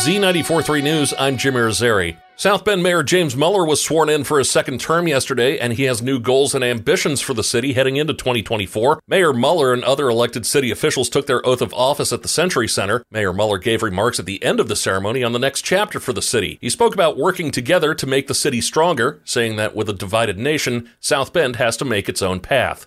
Z943 News, I'm Jim Irizarry. South Bend Mayor James Mueller was sworn in for his second term yesterday, and he has new goals and ambitions for the city heading into 2024. Mayor Mueller and other elected city officials took their oath of office at the Century Center. Mayor Mueller gave remarks at the end of the ceremony on the next chapter for the city. He spoke about working together to make the city stronger, saying that with a divided nation, South Bend has to make its own path.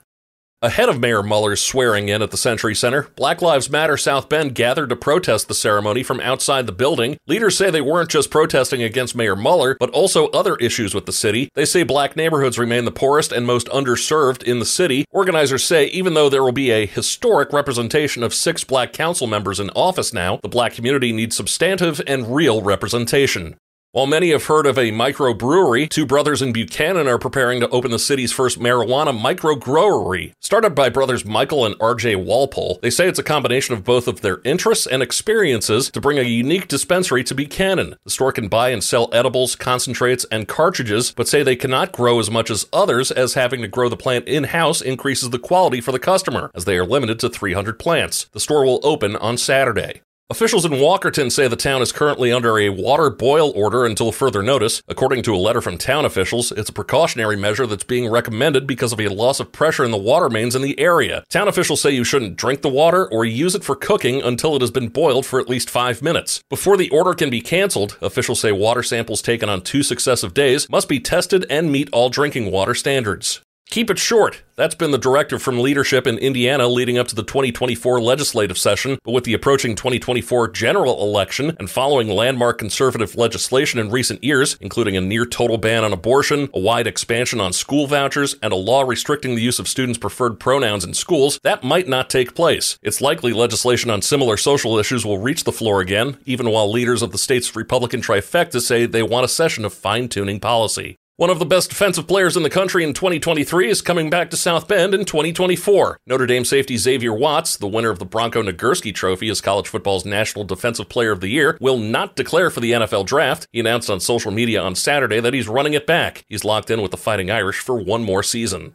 Ahead of Mayor Mueller's swearing in at the Century Center, Black Lives Matter South Bend gathered to protest the ceremony from outside the building. Leaders say they weren't just protesting against Mayor Mueller, but also other issues with the city. They say black neighborhoods remain the poorest and most underserved in the city. Organizers say even though there will be a historic representation of six black council members in office now, the black community needs substantive and real representation. While many have heard of a microbrewery, two brothers in Buchanan are preparing to open the city's first marijuana microgrowery. Started by brothers Michael and RJ Walpole, they say it's a combination of both of their interests and experiences to bring a unique dispensary to Buchanan. The store can buy and sell edibles, concentrates, and cartridges, but say they cannot grow as much as others as having to grow the plant in-house increases the quality for the customer, as they are limited to 300 plants. The store will open on Saturday. Officials in Walkerton say the town is currently under a water boil order until further notice. According to a letter from town officials, it's a precautionary measure that's being recommended because of a loss of pressure in the water mains in the area. Town officials say you shouldn't drink the water or use it for cooking until it has been boiled for at least five minutes. Before the order can be canceled, officials say water samples taken on two successive days must be tested and meet all drinking water standards. Keep it short. That's been the directive from leadership in Indiana leading up to the 2024 legislative session. But with the approaching 2024 general election and following landmark conservative legislation in recent years, including a near total ban on abortion, a wide expansion on school vouchers, and a law restricting the use of students' preferred pronouns in schools, that might not take place. It's likely legislation on similar social issues will reach the floor again, even while leaders of the state's Republican trifecta say they want a session of fine tuning policy. One of the best defensive players in the country in 2023 is coming back to South Bend in 2024. Notre Dame safety Xavier Watts, the winner of the Bronko Nagurski Trophy as college football's National Defensive Player of the Year, will not declare for the NFL draft. He announced on social media on Saturday that he's running it back. He's locked in with the Fighting Irish for one more season.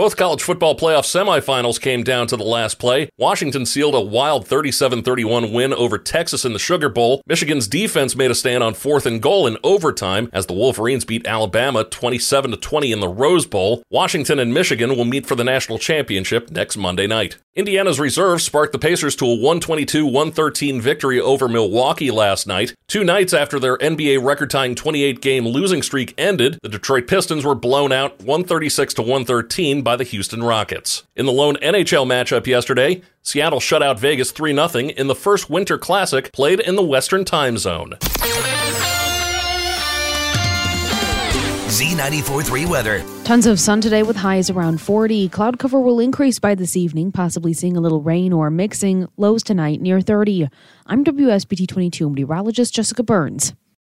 Both college football playoff semifinals came down to the last play. Washington sealed a wild 37 31 win over Texas in the Sugar Bowl. Michigan's defense made a stand on fourth and goal in overtime as the Wolverines beat Alabama 27 20 in the Rose Bowl. Washington and Michigan will meet for the national championship next Monday night. Indiana's reserve sparked the Pacers to a 122 113 victory over Milwaukee last night. Two nights after their NBA record tying 28 game losing streak ended, the Detroit Pistons were blown out 136 113 by the Houston Rockets. In the lone NHL matchup yesterday, Seattle shut out Vegas 3 0 in the first Winter Classic played in the Western Time Zone. Z94.3 weather. Tons of sun today with highs around 40. Cloud cover will increase by this evening, possibly seeing a little rain or mixing. Lows tonight near 30. I'm WSBT 22 meteorologist Jessica Burns.